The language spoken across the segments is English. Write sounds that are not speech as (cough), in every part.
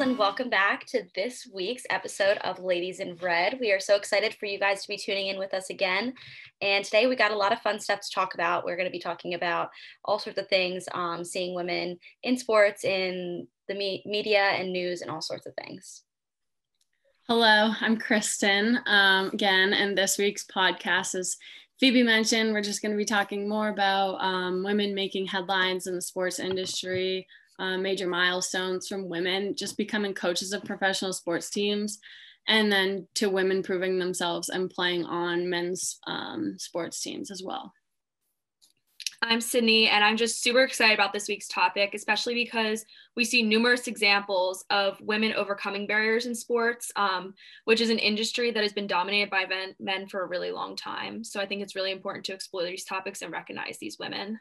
girls, and welcome back to this week's episode of Ladies in Red. We are so excited for you guys to be tuning in with us again. And today we got a lot of fun stuff to talk about. We're going to be talking about all sorts of things, um, seeing women in sports, in the me- media and news, and all sorts of things. Hello, I'm Kristen um, again, and this week's podcast is Phoebe mentioned, we're just going to be talking more about um, women making headlines in the sports industry, uh, major milestones from women just becoming coaches of professional sports teams, and then to women proving themselves and playing on men's um, sports teams as well. I'm Sydney, and I'm just super excited about this week's topic, especially because we see numerous examples of women overcoming barriers in sports, um, which is an industry that has been dominated by men, men for a really long time. So I think it's really important to explore these topics and recognize these women.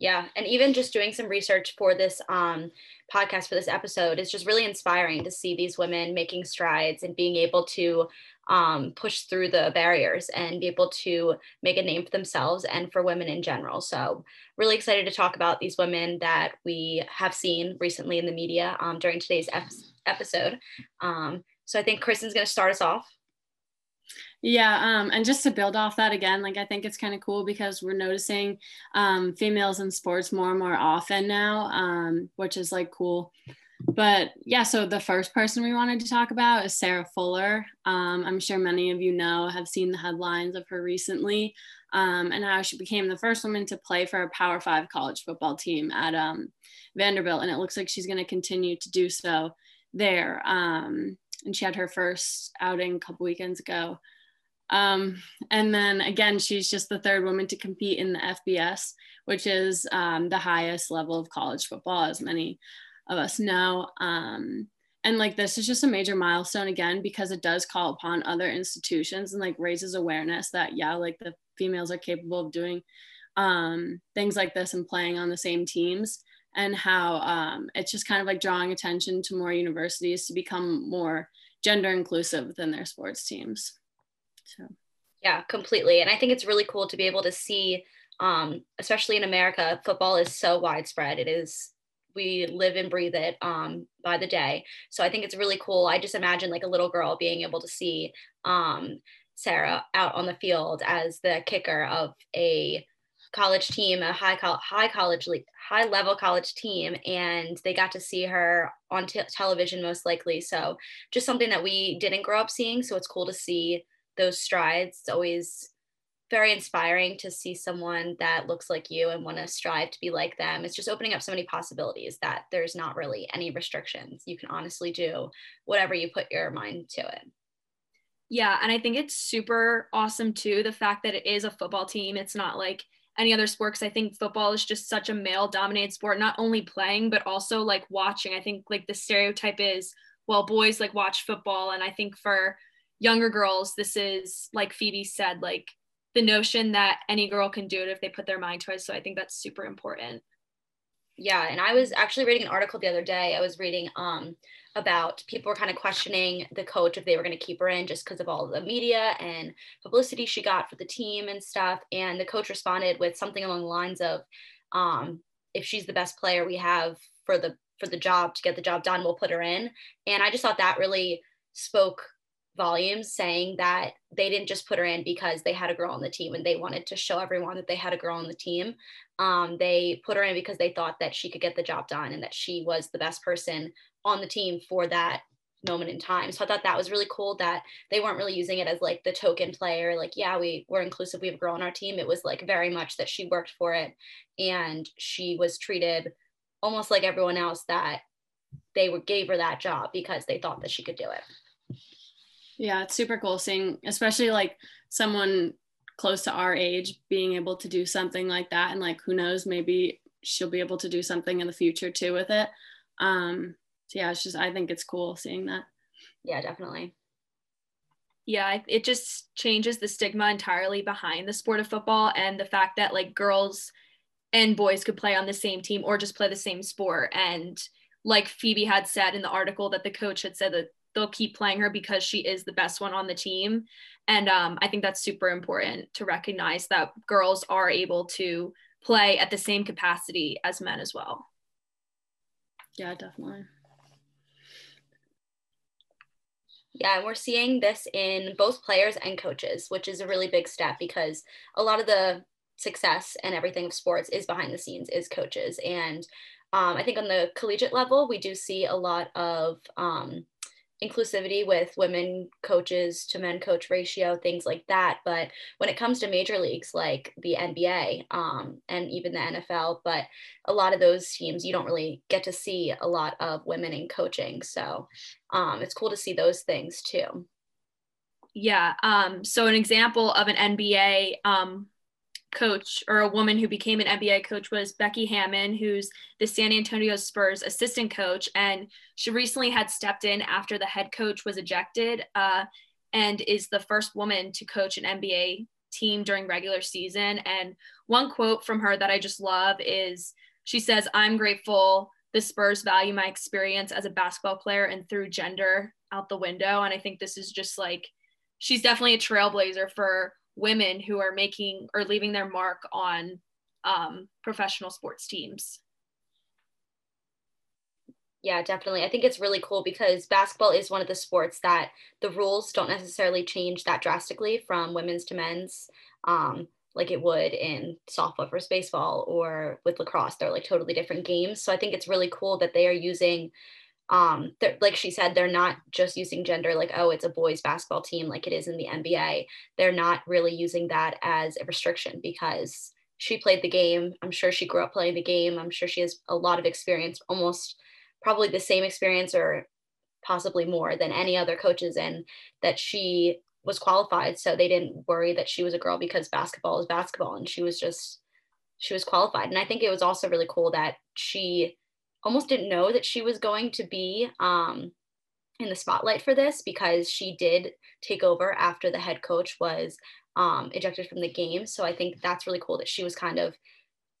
Yeah, and even just doing some research for this um, podcast for this episode is just really inspiring to see these women making strides and being able to um, push through the barriers and be able to make a name for themselves and for women in general. So, really excited to talk about these women that we have seen recently in the media um, during today's ep- episode. Um, so, I think Kristen's going to start us off. Yeah, um, and just to build off that again, like I think it's kind of cool because we're noticing um, females in sports more and more often now, um, which is like cool but yeah, so the first person we wanted to talk about is Sarah Fuller. Um, I'm sure many of you know, have seen the headlines of her recently, um, and how she became the first woman to play for a Power Five college football team at um, Vanderbilt, and it looks like she's going to continue to do so there. Um, and she had her first outing a couple weekends ago. Um, and then again, she's just the third woman to compete in the FBS, which is um, the highest level of college football, as many of us know. Um, and like this is just a major milestone again because it does call upon other institutions and like raises awareness that yeah, like the females are capable of doing um, things like this and playing on the same teams and how um, it's just kind of like drawing attention to more universities to become more gender inclusive within their sports teams. So yeah, completely. And I think it's really cool to be able to see, um, especially in America, football is so widespread. It is we live and breathe it um, by the day. So I think it's really cool. I just imagine like a little girl being able to see um, Sarah out on the field as the kicker of a college team, a high co- high college high level college team, and they got to see her on t- television most likely. So just something that we didn't grow up seeing. So it's cool to see those strides. It's always very inspiring to see someone that looks like you and want to strive to be like them. It's just opening up so many possibilities that there's not really any restrictions. You can honestly do whatever you put your mind to it. Yeah, and I think it's super awesome too the fact that it is a football team. It's not like any other sport because I think football is just such a male dominated sport, not only playing, but also like watching. I think like the stereotype is, well, boys like watch football. And I think for younger girls, this is like Phoebe said, like the notion that any girl can do it if they put their mind to it. So I think that's super important. Yeah, and I was actually reading an article the other day. I was reading um about people were kind of questioning the coach if they were going to keep her in just because of all the media and publicity she got for the team and stuff. And the coach responded with something along the lines of, um, "If she's the best player we have for the for the job to get the job done, we'll put her in." And I just thought that really spoke volumes saying that they didn't just put her in because they had a girl on the team and they wanted to show everyone that they had a girl on the team. Um, they put her in because they thought that she could get the job done and that she was the best person on the team for that moment in time. So I thought that was really cool that they weren't really using it as like the token player, like, yeah, we we're inclusive, we have a girl on our team. It was like very much that she worked for it and she was treated almost like everyone else that they were, gave her that job because they thought that she could do it. Yeah, it's super cool seeing, especially like someone close to our age being able to do something like that. And like, who knows, maybe she'll be able to do something in the future too with it. Um, so yeah, it's just, I think it's cool seeing that. Yeah, definitely. Yeah, it just changes the stigma entirely behind the sport of football and the fact that like girls and boys could play on the same team or just play the same sport. And like Phoebe had said in the article that the coach had said that they'll keep playing her because she is the best one on the team. And um, I think that's super important to recognize that girls are able to play at the same capacity as men as well. Yeah, definitely. Yeah, and we're seeing this in both players and coaches, which is a really big step because a lot of the success and everything of sports is behind the scenes, is coaches. And um, I think on the collegiate level, we do see a lot of um, inclusivity with women coaches to men coach ratio, things like that. But when it comes to major leagues like the NBA um, and even the NFL, but a lot of those teams, you don't really get to see a lot of women in coaching. So um, it's cool to see those things too. Yeah. Um, so an example of an NBA um, coach or a woman who became an NBA coach was Becky Hammon, who's the San Antonio Spurs assistant coach. And she recently had stepped in after the head coach was ejected uh, and is the first woman to coach an NBA team during regular season. And one quote from her that I just love is she says, I'm grateful the Spurs value my experience as a basketball player and threw gender out the window. And I think this is just like, she's definitely a trailblazer for women who are making or leaving their mark on um, professional sports teams. Yeah, definitely. I think it's really cool because basketball is one of the sports that the rules don't necessarily change that drastically from women's to men's, um, like it would in softball versus baseball or with lacrosse. They're like totally different games. So I think it's really cool that they are using um like she said they're not just using gender like oh it's a boys basketball team like it is in the nba they're not really using that as a restriction because she played the game. I'm sure she grew up playing the game. I'm sure she has a lot of experience almost probably the same experience or possibly more than any other coaches and that she was qualified. So they didn't worry that she was a girl because basketball is basketball and she was just she was qualified. And i think it was also really cool that she almost didn't know that she was going to be um, in the spotlight for this because she did take over after the head coach was um, ejected from the game. So I think that's really cool that she was kind of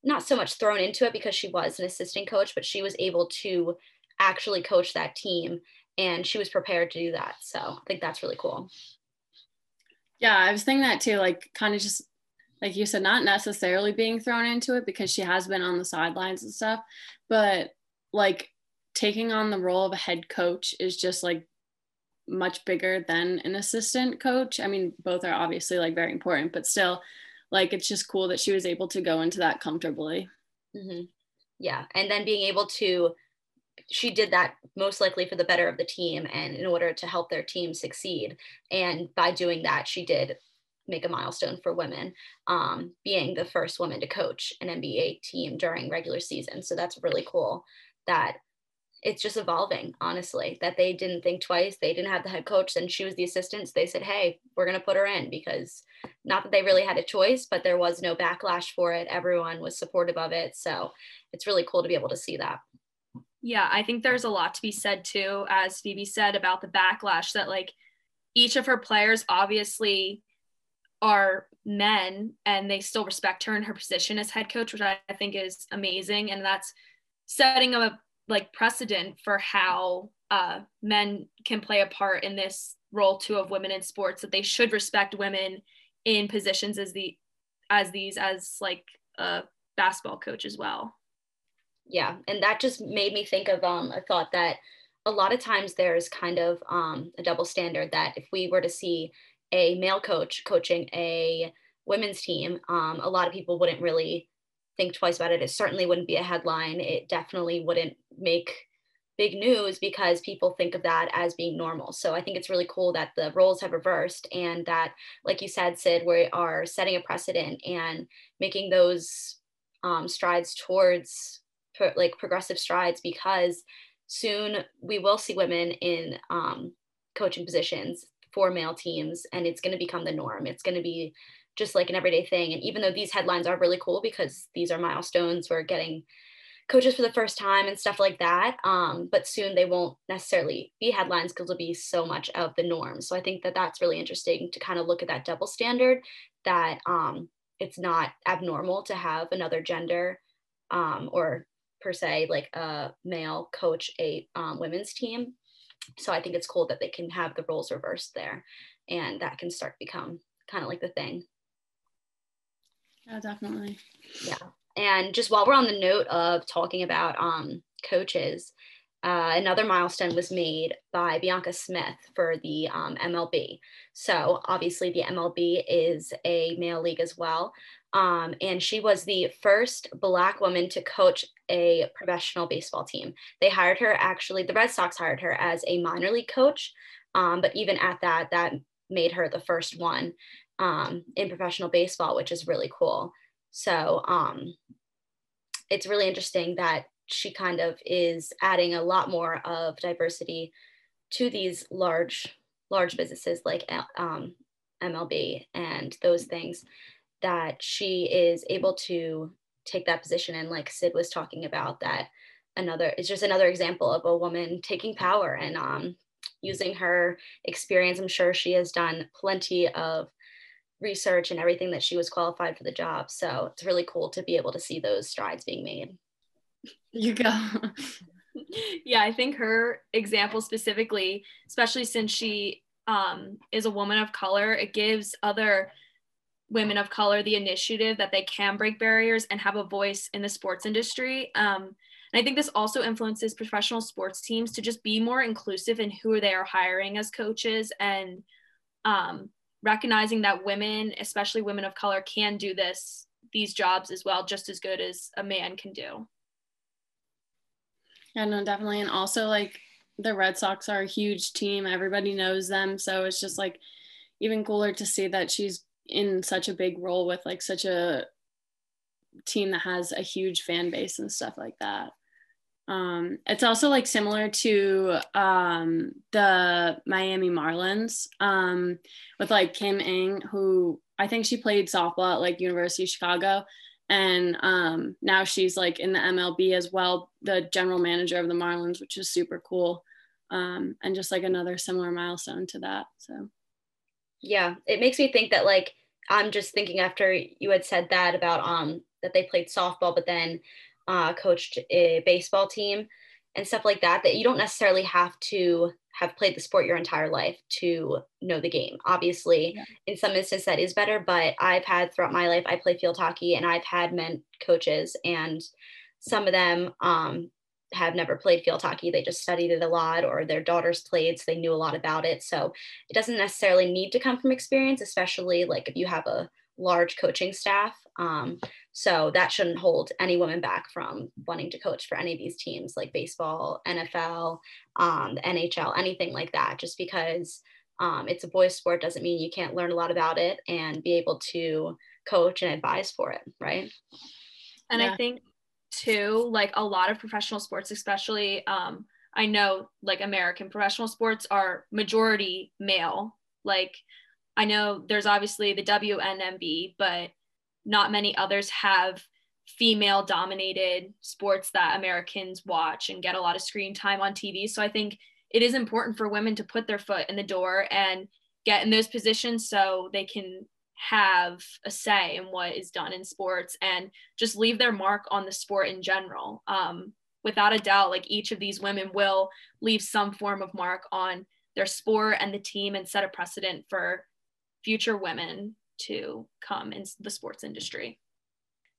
not so much thrown into it because she was an assistant coach, but she was able to actually coach that team and she was prepared to do that. So I think that's really cool. Yeah, I was thinking that too, like kind of just like you said, not necessarily being thrown into it because she has been on the sidelines and stuff, but like taking on the role of a head coach is just like much bigger than an assistant coach. I mean, both are obviously like very important, but still, like it's just cool that she was able to go into that comfortably. Mm-hmm. Yeah, and then being able to, she did that most likely for the better of the team and in order to help their team succeed. And by doing that, she did make a milestone for women, um, being the first woman to coach an NBA team during regular season. So that's really cool that it's just evolving honestly that they didn't think twice they didn't have the head coach and she was the assistant they said hey we're going to put her in because not that they really had a choice but there was no backlash for it everyone was supportive of it so it's really cool to be able to see that. Yeah i think there's a lot to be said too as phoebe said about the backlash that like each of her players obviously are men and they still respect her in her position as head coach which i think is amazing and that's setting a like precedent for how uh, men can play a part in this role too of women in sports that they should respect women in positions as the as these as like a basketball coach as well. Yeah and that just made me think of um a thought that a lot of times there's kind of um, a double standard that if we were to see a male coach coaching a women's team um, a lot of people wouldn't really think twice about it. It certainly wouldn't be a headline. It definitely wouldn't make big news because people think of that as being normal. So I think it's really cool that the roles have reversed and that, like you said, Sid, we are setting a precedent and making those um, strides towards pro- like progressive strides because soon we will see women in um, coaching positions for male teams and it's going to become the norm. It's going to be just like an everyday thing. And even though these headlines are really cool because these are milestones, we're getting coaches for the first time and stuff like that. Um, but soon they won't necessarily be headlines because it'll be so much of the norm. So I think that that's really interesting to kind of look at that double standard that um, it's not abnormal to have another gender um, or per se like a male coach a um, women's team. So I think it's cool that they can have the roles reversed there and that can start to become kind of like the thing. Yeah, definitely. Yeah. And just while we're on the note of talking about um, coaches, uh, another milestone was made by Bianca Smith for the um, MLB. So obviously the MLB is a male league as well. Um, and she was the first Black woman to coach a professional baseball team. They hired her actually, the Red Sox hired her as a minor league coach. Um, but even at that, that made her the first one um, in professional baseball, which is really cool. So um, it's really interesting that she kind of is adding a lot more of diversity to these large, large businesses like um, MLB and those things that she is able to take that position. And like sid was talking about that another it's just another example of a woman taking power and um, using her experience. I'm sure she has done plenty of research and everything that she was qualified for the job. So it's really cool to be able to see those strides being made you go (laughs) yeah i think her example specifically especially since she um, is a woman of color it gives other women of color the initiative that they can break barriers and have a voice in the sports industry. Um, and I think this also influences professional sports teams to just be more inclusive in who they are hiring as coaches and um, recognizing that women, especially women of color, can do this these jobs as well, just as good as a man can do. Yeah, no, definitely. And also, like, the Red Sox are a huge team. Everybody knows them. So it's just like even cooler to see that she's in such a big role with like such a team that has a huge fan base and stuff like that. Um, it's also like similar to um, the Miami Marlins um, with like Kim Ng, who I think she played softball at like University of Chicago, and um, now she's like in the MLB as well, the general manager of the Marlins, which is super cool, um, and just like another similar milestone to that. So, yeah, it makes me think that like I'm just thinking after you had said that about um that they played softball, but then uh, coached a baseball team and stuff like that. That you don't necessarily have to have played the sport your entire life to know the game. Obviously, yeah. in some instances that is better, but I've had throughout my life, I play field hockey and I've had men coaches, and some of them um, have never played field hockey. They just studied it a lot, or their daughters played, so they knew a lot about it. So it doesn't necessarily need to come from experience, especially like if you have a large coaching staff. Um, so that shouldn't hold any woman back from wanting to coach for any of these teams like baseball, NFL, um, the NHL, anything like that. Just because um, it's a boys' sport doesn't mean you can't learn a lot about it and be able to coach and advise for it, right? And yeah. I think too like a lot of professional sports especially um i know like american professional sports are majority male like i know there's obviously the WNBA but not many others have female dominated sports that americans watch and get a lot of screen time on tv so i think it is important for women to put their foot in the door and get in those positions so they can have a say in what is done in sports and just leave their mark on the sport in general. Um, without a doubt, like each of these women will leave some form of mark on their sport and the team and set a precedent for future women to come in the sports industry.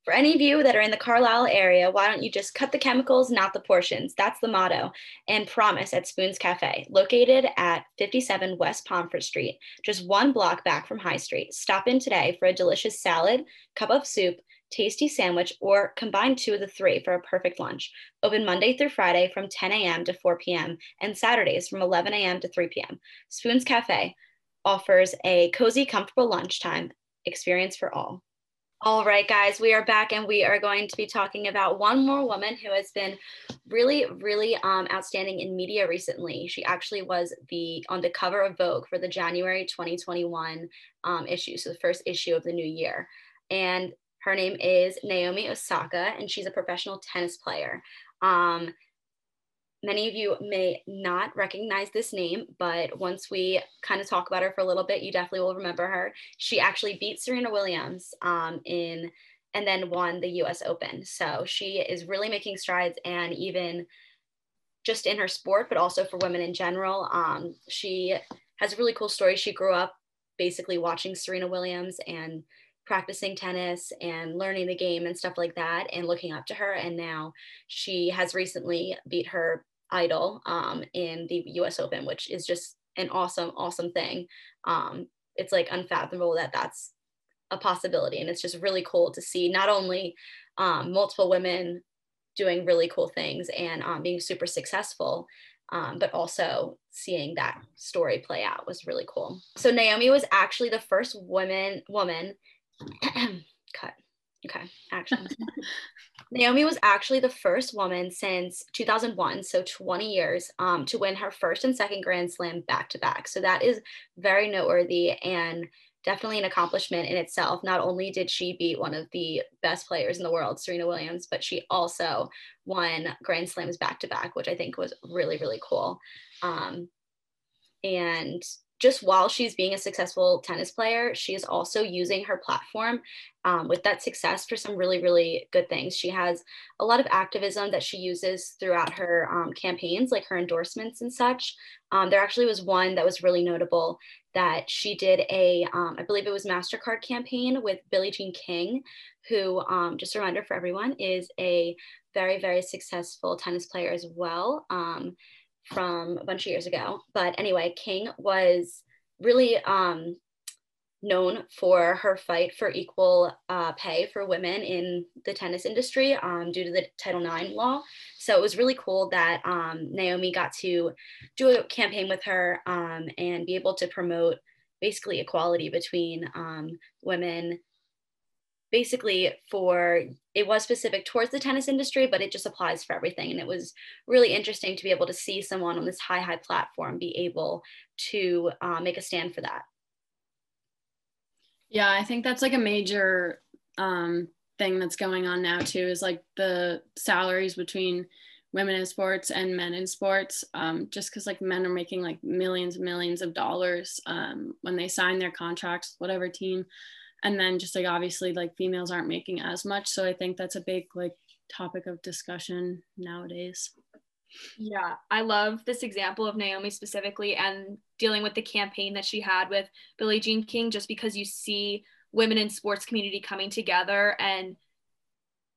For any of you that are in the Carlisle area, why don't you just cut the chemicals, not the portions? That's the motto. And promise at Spoons Cafe, located at 57 West Pomfret Street, just one block back from High Street. Stop in today for a delicious salad, cup of soup, tasty sandwich, or combine two of the three for a perfect lunch. Open Monday through Friday from 10 a.m. to 4 p.m. and Saturdays from 11 a.m. to 3 p.m. Spoons Cafe offers a cozy, comfortable lunchtime experience for all. All right, guys, we are back and we are going to be talking about one more woman who has been really, really um, outstanding in media recently. She actually was the on the cover of Vogue for the January 2021 um, issue, so the first issue of the new year. And her name is Naomi Osaka, and she's a professional tennis player. Um, many of you may not recognize this name, but once we kind of talk about her for a little bit, you definitely will remember her. She actually beat Serena Williams um, in and then won the US Open. So she is really making strides and even just in her sport, but also for women in general. Um, she has a really cool story. She grew up basically watching Serena Williams and practicing tennis and learning the game and stuff like that and looking up to her. And now she has recently beat her idol um, in the US Open, which is just an awesome, awesome thing. Um, it's like unfathomable that that's a possibility. And it's just really cool to see not only um, multiple women doing really cool things and um, being super successful, um, but also seeing that story play out was really cool. So Naomi was actually the first woman woman (clears throat) cut. Okay, action. (laughs) Naomi was actually the first woman since 2001, so 20 years, um, to win her first and second Grand Slam back to back. So that is very noteworthy and definitely an accomplishment in itself. Not only did she beat one of the best players in the world, Serena Williams, but she also won Grand Slams back to back, which I think was really, really cool. Um, and just while she's being a successful tennis player, she is also using her platform um, with that success for some really, really good things. She has a lot of activism that she uses throughout her um, campaigns, like her endorsements and such. Um, there actually was one that was really notable that she did a, um, I believe it was MasterCard campaign with Billie Jean King, who, um, just a reminder for everyone, is a very, very successful tennis player as well. From a bunch of years ago. But anyway, King was really um, known for her fight for equal uh, pay for women in the tennis industry um, due to the Title IX law. So it was really cool that um, Naomi got to do a campaign with her um, and be able to promote basically equality between um, women basically for it was specific towards the tennis industry but it just applies for everything. And it was really interesting to be able to see someone on this high high platform be able to uh, make a stand for that. Yeah i think that's like a major um, thing that's going on now too is like the salaries between women in sports and men in sports um, just because like men are making like millions and millions of dollars um, when they sign their contracts whatever team and then just like obviously like females aren't making as much. So i think that's a big like topic of discussion nowadays. Yeah i love this example of naomi specifically and dealing with the campaign that she had with billie jean king just because you see women in sports community coming together and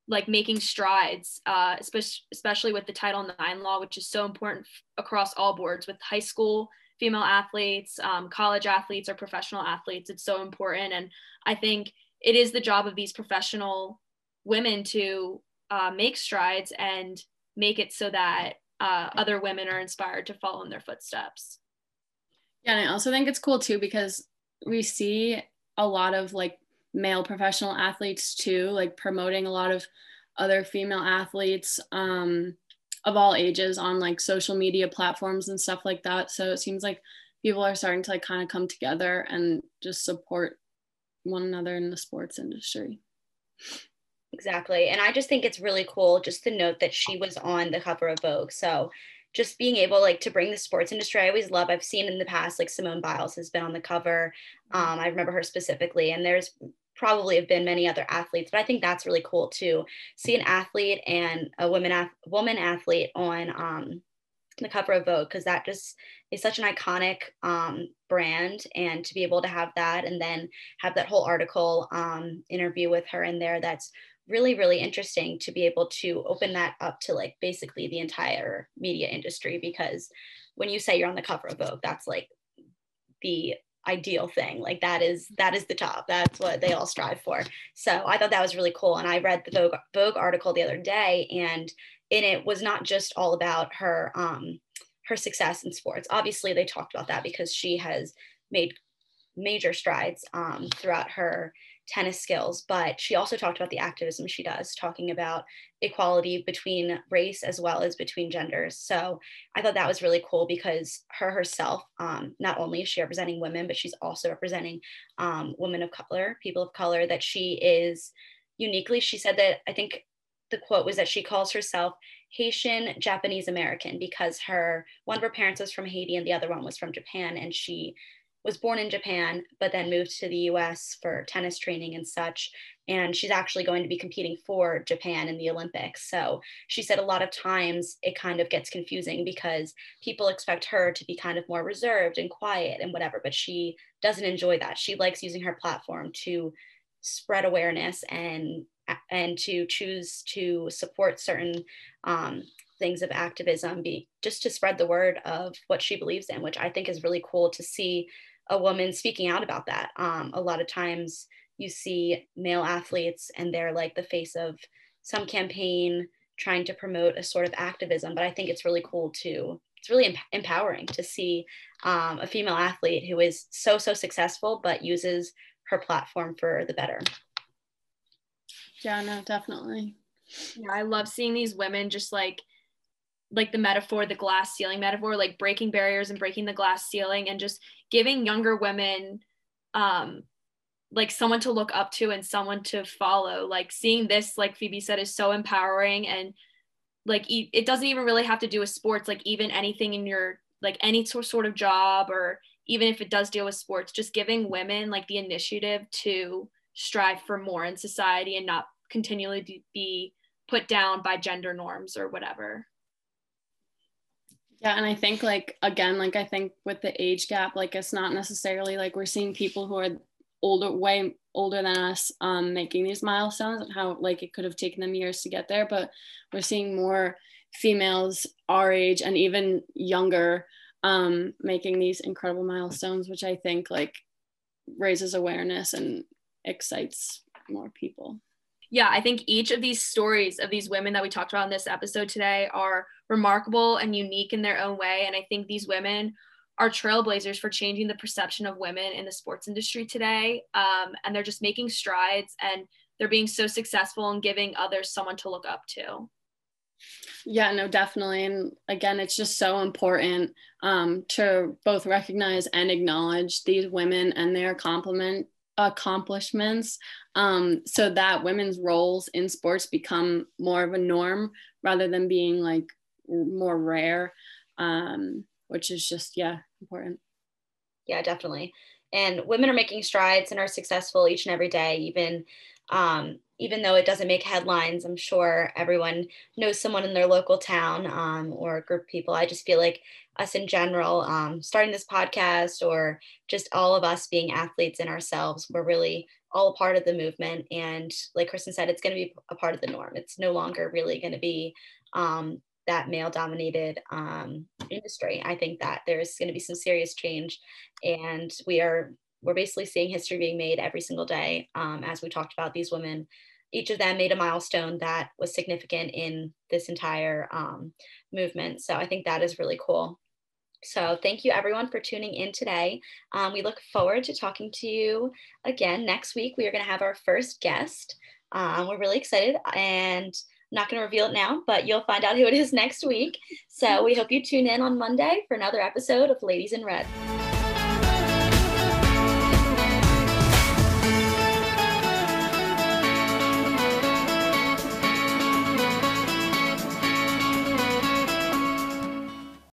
like making strides uh, especially, with the title ix law which is so important across all boards with high school female athletes, um, college athletes, or professional athletes. It's so important. And I think it is the job of these professional women to uh, make strides and make it so that uh, other women are inspired to follow in their footsteps. Yeah, and I also think it's cool too because we see a lot of like male professional athletes too, like promoting a lot of other female athletes. Um, of all ages on like social media platforms and stuff like that. So it seems like people are starting to like kind of come together and just support one another in the sports industry. Exactly. And I just think it's really cool just to note that she was on the cover of Vogue. So just being able like to bring the sports industry i always love i've seen in the past like simone biles has been on the cover mm-hmm. um, i remember her specifically and there's probably have been many other athletes, but I think that's really cool to see an athlete and a woman woman athlete on um, the cover of Vogue because that just is such an iconic um, brand, and to be able to have that and then have that whole article um, interview with her in there, that's really really interesting to be able to open that up to like basically the entire media industry because when you say you're on the cover of Vogue, that's like the ideal thing like that is that is the top that's what they all strive for. So i thought that was really cool and i read the vogue, vogue article the other day and in it was not just all about her um her success in sports. Obviously they talked about that because she has made major strides um, throughout her tennis skills, but she also talked about the activism she does, talking about equality between race as well as between genders. So I thought that was really cool because her herself, um, not only is she representing women, but she's also representing um, women of color, people of color, that she is uniquely, she said that I think the quote was that she calls herself Haitian Japanese American because her one of her parents was from Haiti and the other one was from Japan and she was born in Japan, but then moved to the US for tennis training and such. And she's actually going to be competing for Japan in the Olympics. So she said a lot of times it kind of gets confusing because people expect her to be kind of more reserved and quiet and whatever, but she doesn't enjoy that. She likes using her platform to spread awareness and and to choose to support certain um, things of activism be just to spread the word of what she believes in which i think is really cool to see a woman speaking out about that. Um, a lot of times you see male athletes and they're like the face of some campaign trying to promote a sort of activism but i think it's really cool to it's really em- empowering to see um, a female athlete who is so so successful but uses her platform for the better. Yeah no definitely. Yeah i love seeing these women just like like the metaphor the glass ceiling metaphor like breaking barriers and breaking the glass ceiling and just giving younger women um like someone to look up to and someone to follow. Like seeing this like phoebe said is so empowering and like it doesn't even really have to do with sports like even anything in your like any sort of job or even if it does deal with sports just giving women like the initiative to strive for more in society and not continually be put down by gender norms or whatever yeah and i think like again like i think with the age gap like it's not necessarily like we're seeing people who are older way older than us um, making these milestones and how like it could have taken them years to get there but we're seeing more females our age and even younger um, making these incredible milestones which i think like raises awareness and excites more people yeah i think each of these stories of these women that we talked about in this episode today are remarkable and unique in their own way and i think these women are trailblazers for changing the perception of women in the sports industry today. Um, and they're just making strides and they're being so successful and giving others someone to look up to. Yeah, no, definitely. And again, it's just so important um, to both recognize and acknowledge these women and their compliment accomplishments um, so that women's roles in sports become more of a norm rather than being like more rare. Um, which is just yeah important yeah definitely and women are making strides and are successful each and every day even um, even though it doesn't make headlines i'm sure everyone knows someone in their local town um, or a group of people i just feel like us in general um, starting this podcast or just all of us being athletes in ourselves we're really all a part of the movement and like kristen said it's going to be a part of the norm it's no longer really going to be um, that male dominated um, industry. I think that there's going to be some serious change and we are we're basically seeing history being made every single day. Um, as we talked about these women, each of them made a milestone that was significant in this entire um, movement. So I think that is really cool. So thank you everyone for tuning in today. Um, we look forward to talking to you again next week. We are going to have our first guest. Um, we're really excited and not going to reveal it now, but you'll find out who it is (laughs) next week. So we hope you tune in on Monday for another episode of Ladies in Red.